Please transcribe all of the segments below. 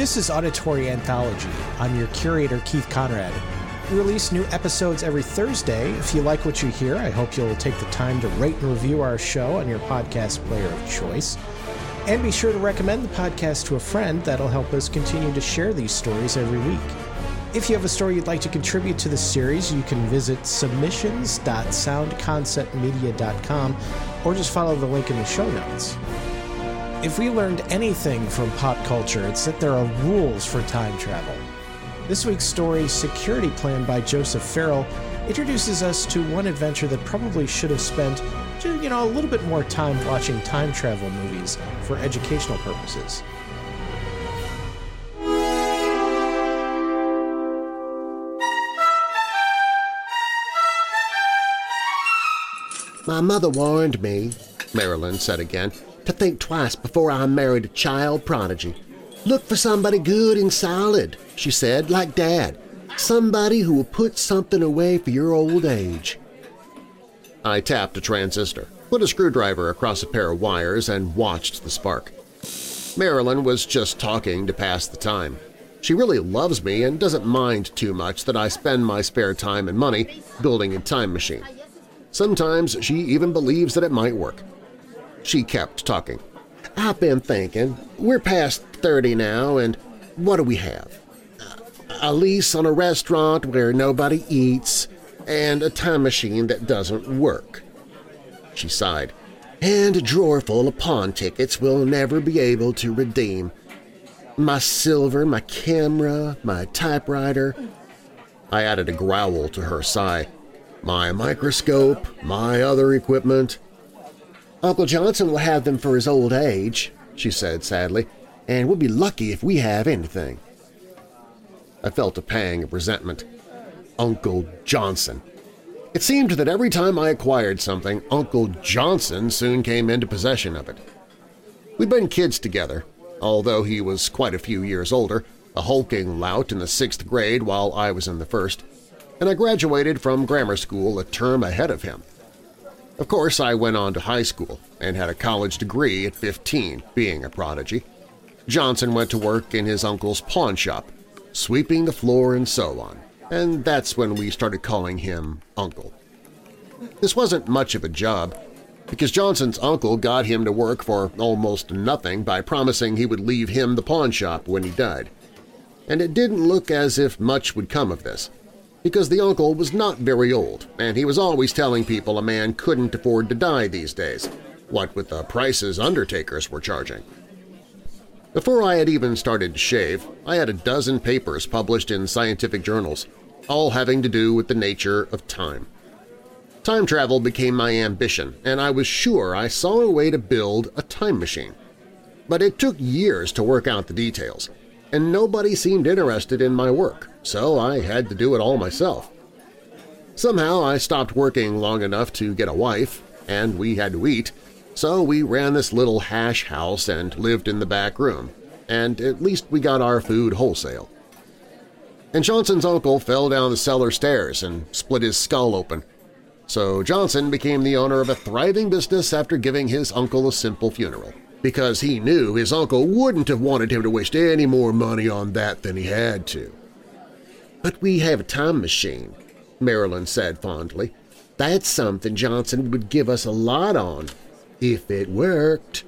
This is Auditory Anthology. I'm your curator, Keith Conrad. We release new episodes every Thursday. If you like what you hear, I hope you'll take the time to rate and review our show on your podcast player of choice. And be sure to recommend the podcast to a friend. That'll help us continue to share these stories every week. If you have a story you'd like to contribute to the series, you can visit submissions.soundconceptmedia.com or just follow the link in the show notes. If we learned anything from pop culture, it's that there are rules for time travel. This week's story, Security Plan by Joseph Farrell, introduces us to one adventure that probably should have spent, you know, a little bit more time watching time travel movies for educational purposes. My mother warned me, Marilyn said again, to think twice before I married a child prodigy. Look for somebody good and solid, she said, like Dad. Somebody who will put something away for your old age. I tapped a transistor, put a screwdriver across a pair of wires, and watched the spark. Marilyn was just talking to pass the time. She really loves me and doesn't mind too much that I spend my spare time and money building a time machine. Sometimes she even believes that it might work. She kept talking. I've been thinking, we're past 30 now, and what do we have? A lease on a restaurant where nobody eats, and a time machine that doesn't work. She sighed. And a drawer full of pawn tickets we'll never be able to redeem. My silver, my camera, my typewriter. I added a growl to her sigh. My microscope, my other equipment. Uncle Johnson will have them for his old age, she said sadly, and we'll be lucky if we have anything. I felt a pang of resentment. Uncle Johnson. It seemed that every time I acquired something, Uncle Johnson soon came into possession of it. We'd been kids together, although he was quite a few years older, a hulking lout in the sixth grade while I was in the first, and I graduated from grammar school a term ahead of him. Of course, I went on to high school and had a college degree at 15, being a prodigy. Johnson went to work in his uncle's pawn shop, sweeping the floor and so on, and that's when we started calling him Uncle. This wasn't much of a job, because Johnson's uncle got him to work for almost nothing by promising he would leave him the pawn shop when he died. And it didn't look as if much would come of this because the uncle was not very old, and he was always telling people a man couldn't afford to die these days, what with the prices undertakers were charging. Before I had even started to shave, I had a dozen papers published in scientific journals, all having to do with the nature of time. Time travel became my ambition, and I was sure I saw a way to build a time machine. But it took years to work out the details, and nobody seemed interested in my work so I had to do it all myself. Somehow I stopped working long enough to get a wife, and we had to eat, so we ran this little hash house and lived in the back room, and at least we got our food wholesale. And Johnson's uncle fell down the cellar stairs and split his skull open, so Johnson became the owner of a thriving business after giving his uncle a simple funeral, because he knew his uncle wouldn't have wanted him to waste any more money on that than he had to. But we have a time machine, Marilyn said fondly. That's something Johnson would give us a lot on, if it worked.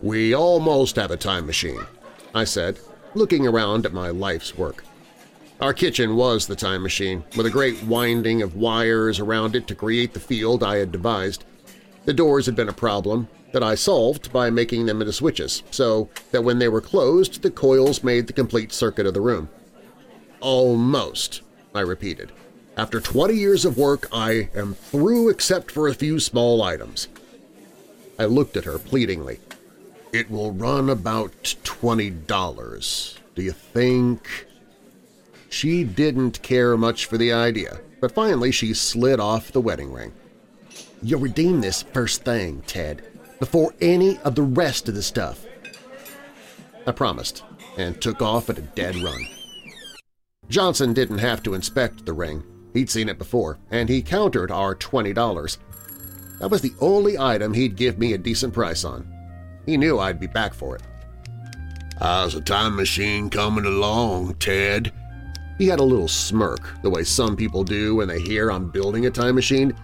We almost have a time machine, I said, looking around at my life's work. Our kitchen was the time machine, with a great winding of wires around it to create the field I had devised. The doors had been a problem that I solved by making them into switches, so that when they were closed the coils made the complete circuit of the room. Almost, I repeated. After 20 years of work, I am through except for a few small items. I looked at her pleadingly. It will run about $20. Do you think… She didn't care much for the idea, but finally she slid off the wedding ring. You'll redeem this first thing, Ted, before any of the rest of the stuff. I promised and took off at a dead run. Johnson didn't have to inspect the ring. He'd seen it before, and he countered our $20. That was the only item he'd give me a decent price on. He knew I'd be back for it. How's the time machine coming along, Ted? He had a little smirk, the way some people do when they hear I'm building a time machine.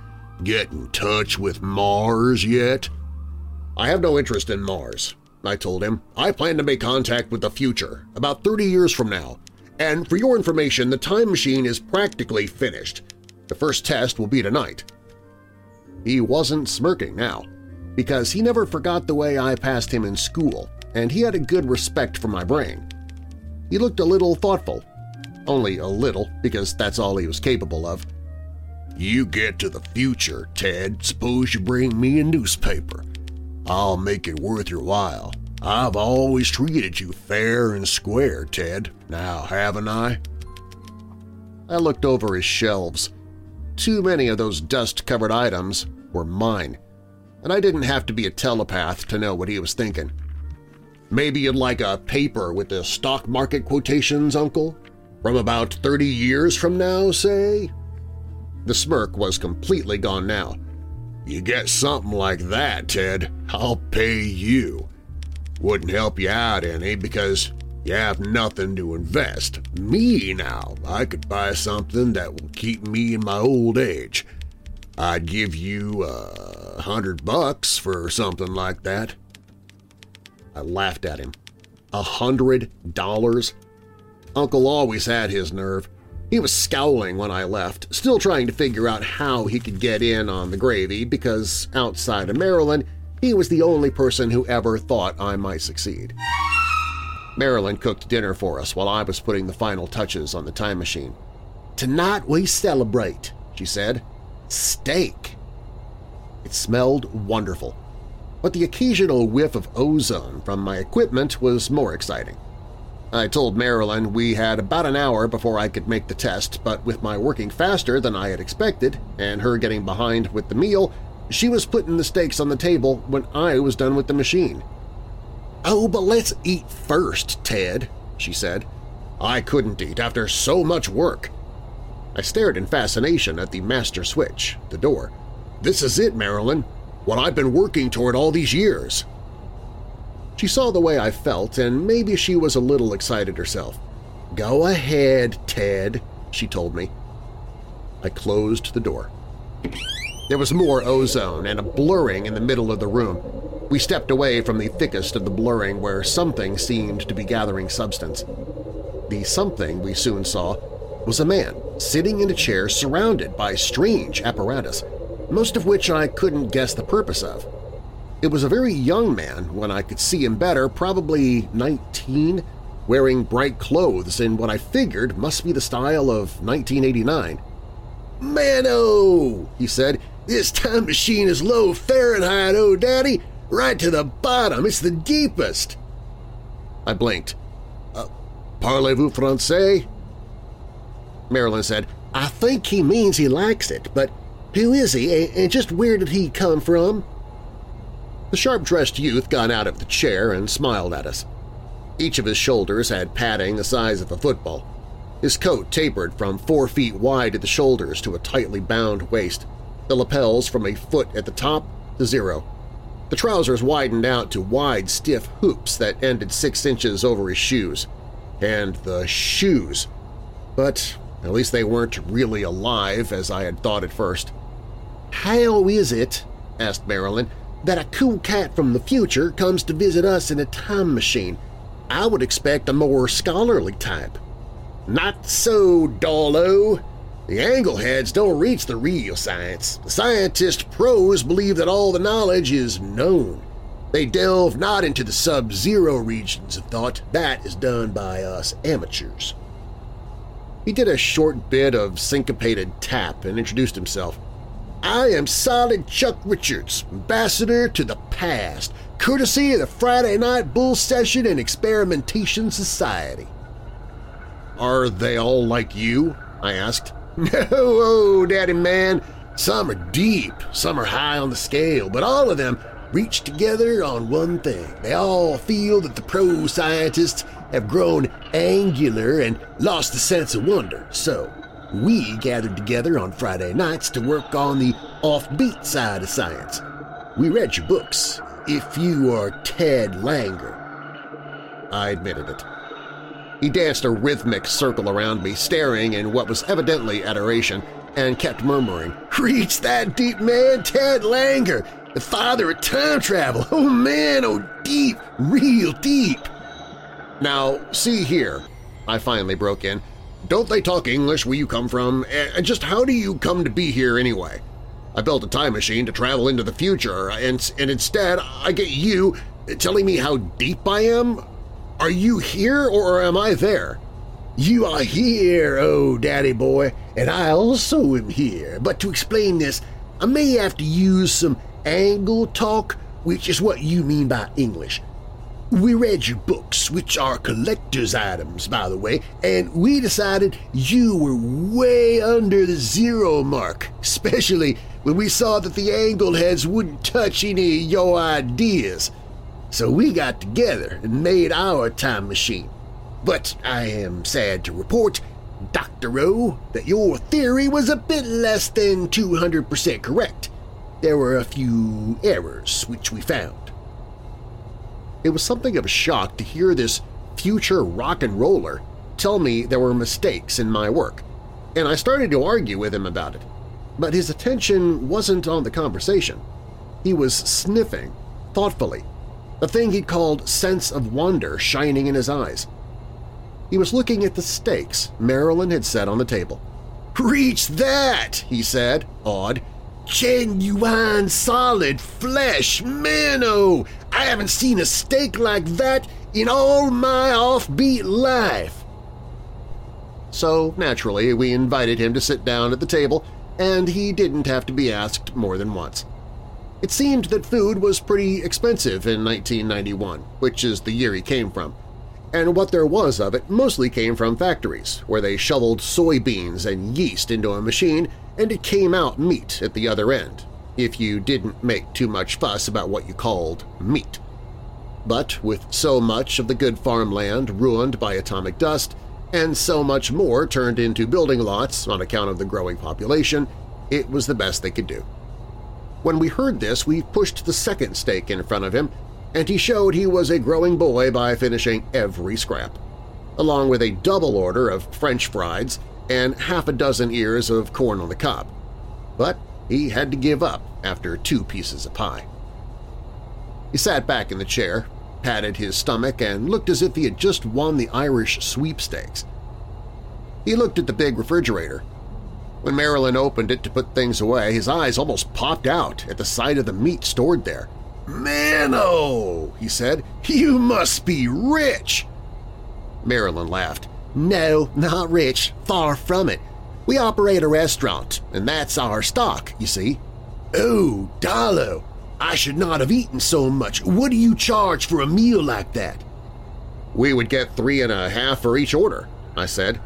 Get in touch with Mars yet? I have no interest in Mars, I told him. I plan to make contact with the future, about 30 years from now. And for your information, the time machine is practically finished. The first test will be tonight. He wasn't smirking now, because he never forgot the way I passed him in school, and he had a good respect for my brain. He looked a little thoughtful, only a little because that's all he was capable of. You get to the future, Ted. Suppose you bring me a newspaper. I'll make it worth your while. I've always treated you fair and square, Ted. Now, haven't I? I looked over his shelves. Too many of those dust-covered items were mine, and I didn't have to be a telepath to know what he was thinking. Maybe you'd like a paper with the stock market quotations, Uncle? From about 30 years from now, say? The smirk was completely gone now. You get something like that, Ted, I'll pay you. Wouldn't help you out any because you have nothing to invest. Me, now, I could buy something that will keep me in my old age. I'd give you a uh, hundred bucks for something like that. I laughed at him. A hundred dollars? Uncle always had his nerve. He was scowling when I left, still trying to figure out how he could get in on the gravy because outside of Marilyn, he was the only person who ever thought I might succeed. Marilyn cooked dinner for us while I was putting the final touches on the time machine. "'Tonight we celebrate,' she said. "'Steak!' It smelled wonderful, but the occasional whiff of ozone from my equipment was more exciting. I told Marilyn we had about an hour before I could make the test, but with my working faster than I had expected and her getting behind with the meal, she was putting the steaks on the table when I was done with the machine. "'Oh, but let's eat first, Ted,' she said. I couldn't eat after so much work. I stared in fascination at the master switch, the door. "'This is it, Marilyn. What I've been working toward all these years. She saw the way I felt, and maybe she was a little excited herself. "'Go ahead, Ted,' she told me. I closed the door. There was more ozone and a blurring in the middle of the room. We stepped away from the thickest of the blurring where something seemed to be gathering substance. The something we soon saw was a man sitting in a chair surrounded by strange apparatus, most of which I couldn't guess the purpose of. It was a very young man when I could see him better, probably 19, wearing bright clothes in what I figured must be the style of 1989. "'Mano!' he said. "'This time machine is low Fahrenheit, oh daddy! Right to the bottom! It's the deepest!' I blinked. Uh, Parlez-vous français? Marilyn said, I think he means he likes it, but who is he and just where did he come from? The sharp-dressed youth got out of the chair and smiled at us. Each of his shoulders had padding the size of a football. His coat tapered from four feet wide at the shoulders to a tightly bound waist, the lapels from a foot at the top to zero. The trousers widened out to wide, stiff hoops that ended six inches over his shoes. And the shoes! But at least they weren't really alive, as I had thought at first. "'How is it,' asked Marilyn, that a cool cat from the future comes to visit us in a time machine. I would expect a more scholarly type. Not so, Dolo. The angleheads don't reach the real science. The scientist pros believe that all the knowledge is known. They delve not into the sub-zero regions of thought. That is done by us amateurs. He did a short bit of syncopated tap and introduced himself. I am Solid Chuck Richards, ambassador to the past, courtesy of the Friday Night Bull Session and Experimentation Society. Are they all like you? I asked. No, oh, Daddy man. Some are deep, some are high on the scale, but all of them reach together on one thing. They all feel that the pro-scientists have grown angular and lost the sense of wonder, so we gathered together on Friday nights to work on the offbeat side of science. We read your books, if you are Ted Langer. I admitted it. He danced a rhythmic circle around me, staring in what was evidently adoration, and kept murmuring, Reach that deep man, Ted Langer, the father of time travel! Oh man, oh deep, real deep! Now, see here, I finally broke in. Don't they talk English where you come from? And just how do you come to be here anyway? I built a time machine to travel into the future, and, and instead I get you telling me how deep I am? Are you here or am I there? You are here, oh daddy boy, and I also am here. But to explain this, I may have to use some angle talk, which is what you mean by English. We read your books, which are collector's items, by the way, and we decided you were way under the zero mark, especially when we saw that the angled heads wouldn't touch any of your ideas. So we got together and made our time machine. But I am sad to report, Dr. O, that your theory was a bit less than 200% correct. There were a few errors which we found. It was something of a shock to hear this future rock and roller tell me there were mistakes in my work, and I started to argue with him about it. But his attention wasn't on the conversation. He was sniffing, thoughtfully, a thing he'd called sense of wonder shining in his eyes. He was looking at the steaks Marilyn had set on the table. "'Reach that!' he said, awed. "'Genuine solid flesh, minnow! I haven't seen a steak like that in all my offbeat life!' So, naturally, we invited him to sit down at the table, and he didn't have to be asked more than once. It seemed that food was pretty expensive in 1991, which is the year he came from, and what there was of it mostly came from factories, where they shoveled soybeans and yeast into a machine and it came out meat at the other end, if you didn't make too much fuss about what you called meat. But with so much of the good farmland ruined by atomic dust and so much more turned into building lots on account of the growing population, it was the best they could do. When we heard this, we pushed the second steak in front of him and he showed he was a growing boy by finishing every scrap, along with a double order of French fries and half a dozen ears of corn on the cob. But he had to give up after two pieces of pie. He sat back in the chair, patted his stomach, and looked as if he had just won the Irish sweepstakes. He looked at the big refrigerator. When Marilyn opened it to put things away, his eyes almost popped out at the sight of the meat stored there. Mano, he said, you must be rich. Marilyn laughed. No, not rich, far from it. We operate a restaurant, and that's our stock, you see. Oh, Darlow, I should not have eaten so much. What do you charge for a meal like that? We would get three and a half for each order, I said,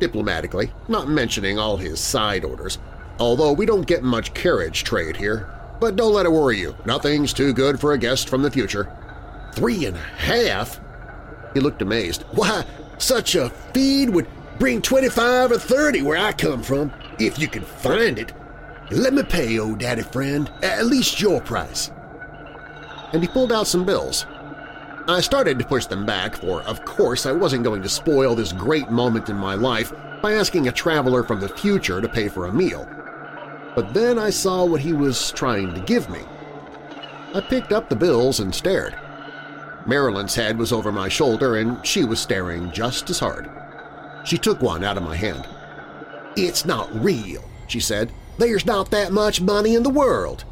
diplomatically, not mentioning all his side orders, although we don't get much carriage trade here. But don't let it worry you. Nothing's too good for a guest from the future. Three and a half? He looked amazed. Why, such a feed would bring 25 or 30 where I come from, if you can find it. Let me pay, old daddy friend, at least your price. And he pulled out some bills. I started to push them back, for of course I wasn't going to spoil this great moment in my life by asking a traveler from the future to pay for a meal. But then I saw what he was trying to give me. I picked up the bills and stared. Marilyn's head was over my shoulder and she was staring just as hard. She took one out of my hand. "'It's not real,' she said. "'There's not that much money in the world.'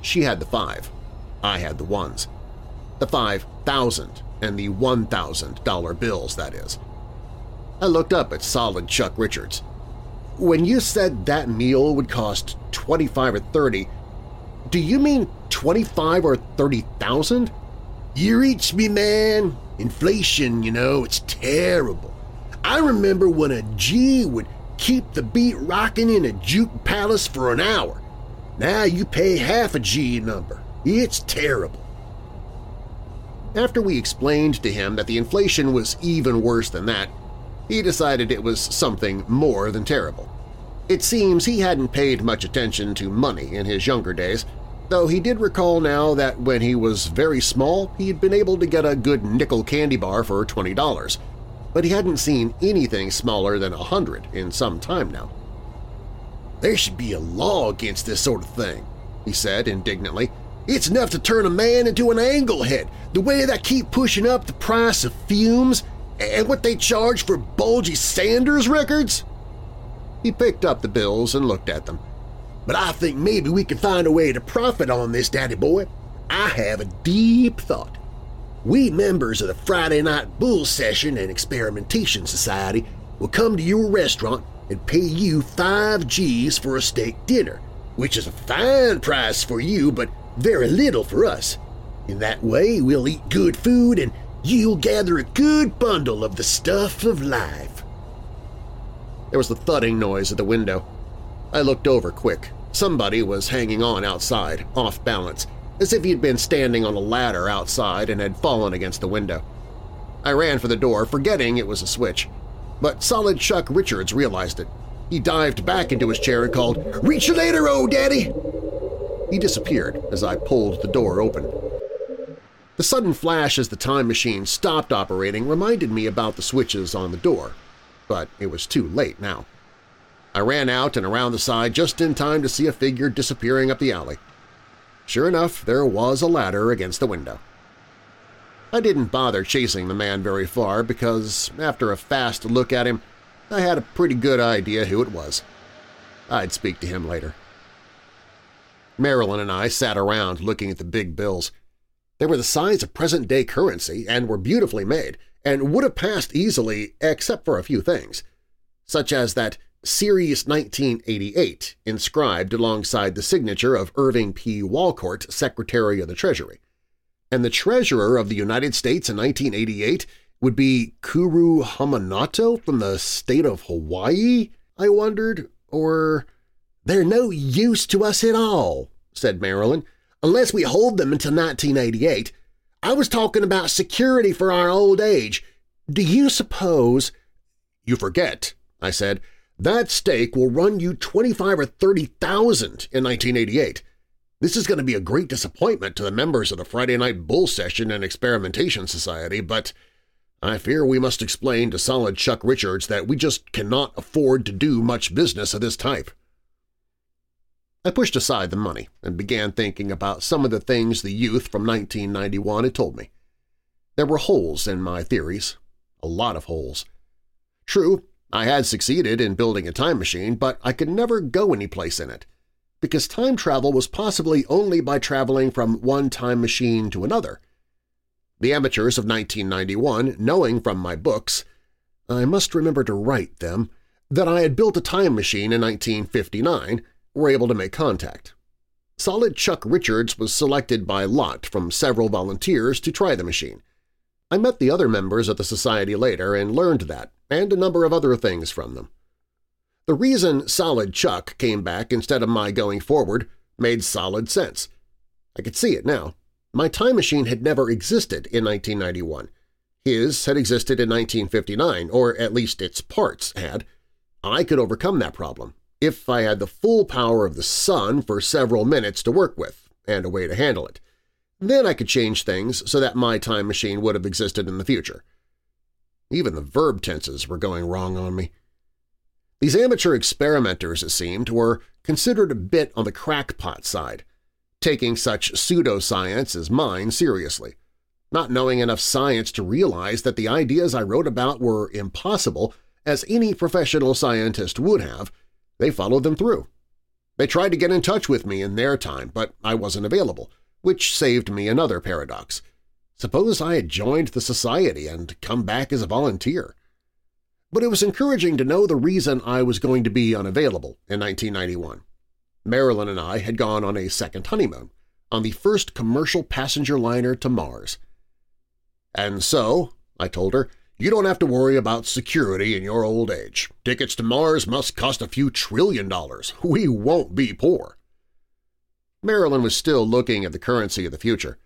She had the five. I had the ones. The five thousand and the one thousand dollar bills, that is. I looked up at solid Chuck Richards. When you said that meal would cost 25 or 30, do you mean 25 or 30,000? You reach me, man. Inflation, you know, it's terrible. I remember when a G would keep the beat rocking in a juke palace for an hour. Now you pay half a G number. It's terrible. After we explained to him that the inflation was even worse than that, he decided it was something more than terrible. It seems he hadn't paid much attention to money in his younger days, though he did recall now that when he was very small he had been able to get a good nickel candy bar for $20, but he hadn't seen anything smaller than a hundred in some time now. There should be a law against this sort of thing, he said indignantly. It's enough to turn a man into an anglehead, the way they keep pushing up the price of fumes and what they charge for Bulgy Sanders records. He picked up the bills and looked at them. But I think maybe we can find a way to profit on this, Daddy boy. I have a deep thought. We members of the Friday Night Bull Session and Experimentation Society will come to your restaurant and pay you five G's for a steak dinner, which is a fine price for you but very little for us. In that way, we'll eat good food and you'll gather a good bundle of the stuff of life. There was the thudding noise at the window. I looked over quick. Somebody was hanging on outside, off balance, as if he had been standing on a ladder outside and had fallen against the window. I ran for the door, forgetting it was a switch. But Solid Chuck Richards realized it. He dived back into his chair and called, "'Reach you later, old daddy!' He disappeared as I pulled the door open. The sudden flash as the time machine stopped operating reminded me about the switches on the door, but it was too late now. I ran out and around the side just in time to see a figure disappearing up the alley. Sure enough, there was a ladder against the window. I didn't bother chasing the man very far because, after a fast look at him, I had a pretty good idea who it was. I'd speak to him later. Marilyn and I sat around looking at the big bills. They were the size of present-day currency and were beautifully made, and would have passed easily except for a few things, such as that Series 1988 inscribed alongside the signature of Irving P. Walcourt, Secretary of the Treasury. And the Treasurer of the United States in 1988 would be Kuru Hamanato from the state of Hawaii, I wondered, or… They're no use to us at all, said Marilyn, unless we hold them until 1988. I was talking about security for our old age. Do you suppose… You forget, I said, that steak will run you 25 or 30,000 in 1988. This is going to be a great disappointment to the members of the Friday Night Bull Session and Experimentation Society, but I fear we must explain to solid Chuck Richards that we just cannot afford to do much business of this type. I pushed aside the money and began thinking about some of the things the youth from 1991 had told me. There were holes in my theories, a lot of holes. True, I had succeeded in building a time machine, but I could never go anyplace in it, because time travel was possibly only by traveling from one time machine to another. The amateurs of 1991, knowing from my books – I must remember to write them – that I had built a time machine in 1959, were able to make contact. Solid Chuck Richards was selected by lot from several volunteers to try the machine. I met the other members of the society later and learned that, and a number of other things from them. The reason Solid Chuck came back instead of my going forward made solid sense. I could see it now. My time machine had never existed in 1991. His had existed in 1959, or at least its parts had. I could overcome that problem if I had the full power of the sun for several minutes to work with and a way to handle it. Then I could change things so that my time machine would have existed in the future. Even the verb tenses were going wrong on me. These amateur experimenters, it seemed, were considered a bit on the crackpot side, taking such pseudoscience as mine seriously. Not knowing enough science to realize that the ideas I wrote about were impossible, as any professional scientist would have, they followed them through. They tried to get in touch with me in their time, but I wasn't available, which saved me another paradox. Suppose I had joined the society and come back as a volunteer. But it was encouraging to know the reason I was going to be unavailable in 1991. Marilyn and I had gone on a second honeymoon, on the first commercial passenger liner to Mars. And so, I told her, you don't have to worry about security in your old age. Tickets to Mars must cost a few trillion dollars. We won't be poor. Marilyn was still looking at the currency of the future.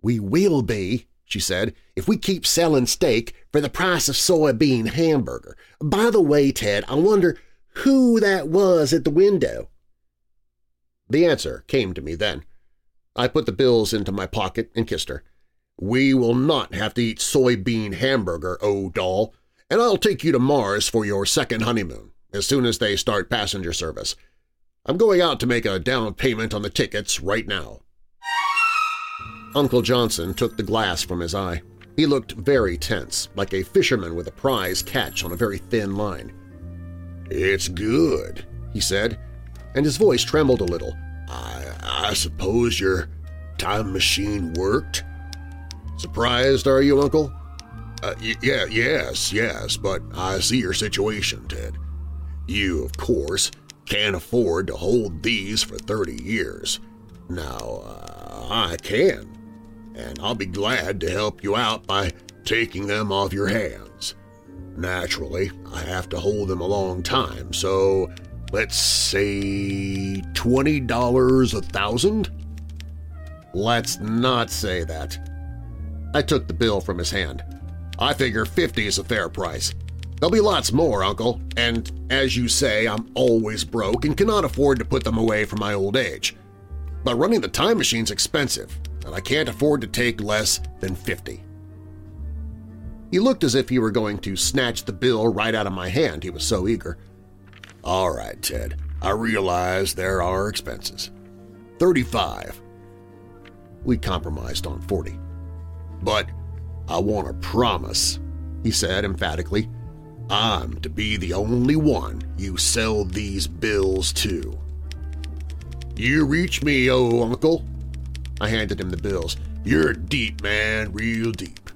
We will be, she said, if we keep selling steak for the price of soybean hamburger. By the way, Ted, I wonder who that was at the window. The answer came to me then. I put the bills into my pocket and kissed her. We will not have to eat soybean hamburger, oh doll, and I'll take you to Mars for your second honeymoon, as soon as they start passenger service. I'm going out to make a down payment on the tickets right now. Uncle Johnson took the glass from his eye. He looked very tense, like a fisherman with a prize catch on a very thin line. "'It's good,' he said, and his voice trembled a little. I, I suppose your time machine worked?' Surprised, are you, Uncle? Uh, yeah, yes, yes, but I see your situation, Ted. You, of course, can't afford to hold these for 30 years. Now, uh, I can, and I'll be glad to help you out by taking them off your hands. Naturally, I have to hold them a long time, so let's say $20 a thousand? Let's not say that. I took the bill from his hand. I figure 50 is a fair price. There'll be lots more, Uncle, and as you say, I'm always broke and cannot afford to put them away for my old age. But running the time machine's expensive, and I can't afford to take less than 50. He looked as if he were going to snatch the bill right out of my hand, he was so eager. All right, Ted, I realize there are expenses. 35. We compromised on 40. But I want to promise, he said emphatically, I'm to be the only one you sell these bills to. You reach me, oh uncle. I handed him the bills. You're deep, man, real deep.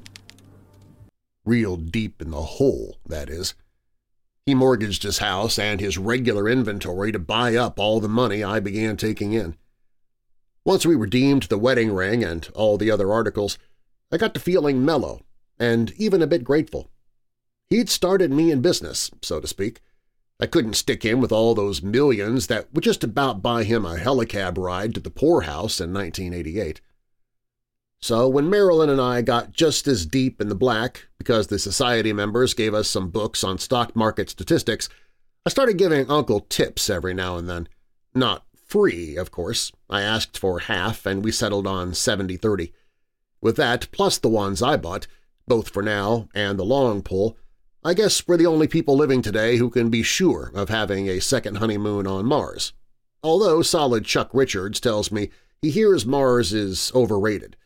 Real deep in the hole, that is. He mortgaged his house and his regular inventory to buy up all the money I began taking in. Once we redeemed the wedding ring and all the other articles, I got to feeling mellow and even a bit grateful. He'd started me in business, so to speak. I couldn't stick him with all those millions that would just about buy him a helicab ride to the poorhouse in 1988. So when Marilyn and I got just as deep in the black because the society members gave us some books on stock market statistics, I started giving Uncle tips every now and then. Not free, of course. I asked for half and we settled on 70-30. With that, plus the ones I bought, both for now and the long pull, I guess we're the only people living today who can be sure of having a second honeymoon on Mars. Although solid Chuck Richards tells me he hears Mars is overrated.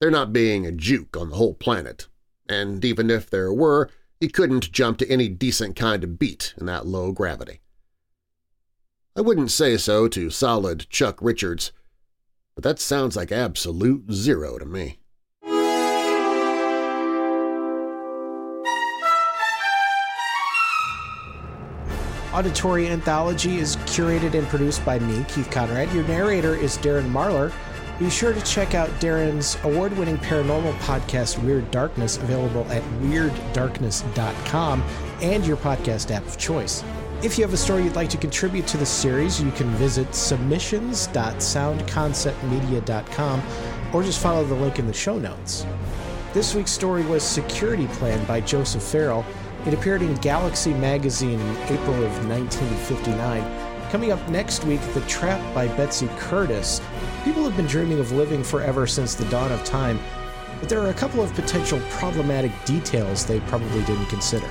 There not being a juke on the whole planet, and even if there were, he couldn't jump to any decent kind of beat in that low gravity. I wouldn't say so to solid Chuck Richards, but that sounds like absolute zero to me. Auditory Anthology is curated and produced by me, Keith Conrad. Your narrator is Darren Marlar. Be sure to check out Darren's award-winning paranormal podcast, Weird Darkness, available at WeirdDarkness.com and your podcast app of choice. If you have a story you'd like to contribute to the series, you can visit submissions.soundconceptmedia.com or just follow the link in the show notes. This week's story was Security Plan by Joseph Farrell. It appeared in Galaxy magazine in April of 1959. Coming up next week, The Trap by Betsy Curtis. People have been dreaming of living forever since the dawn of time, but there are a couple of potential problematic details they probably didn't consider.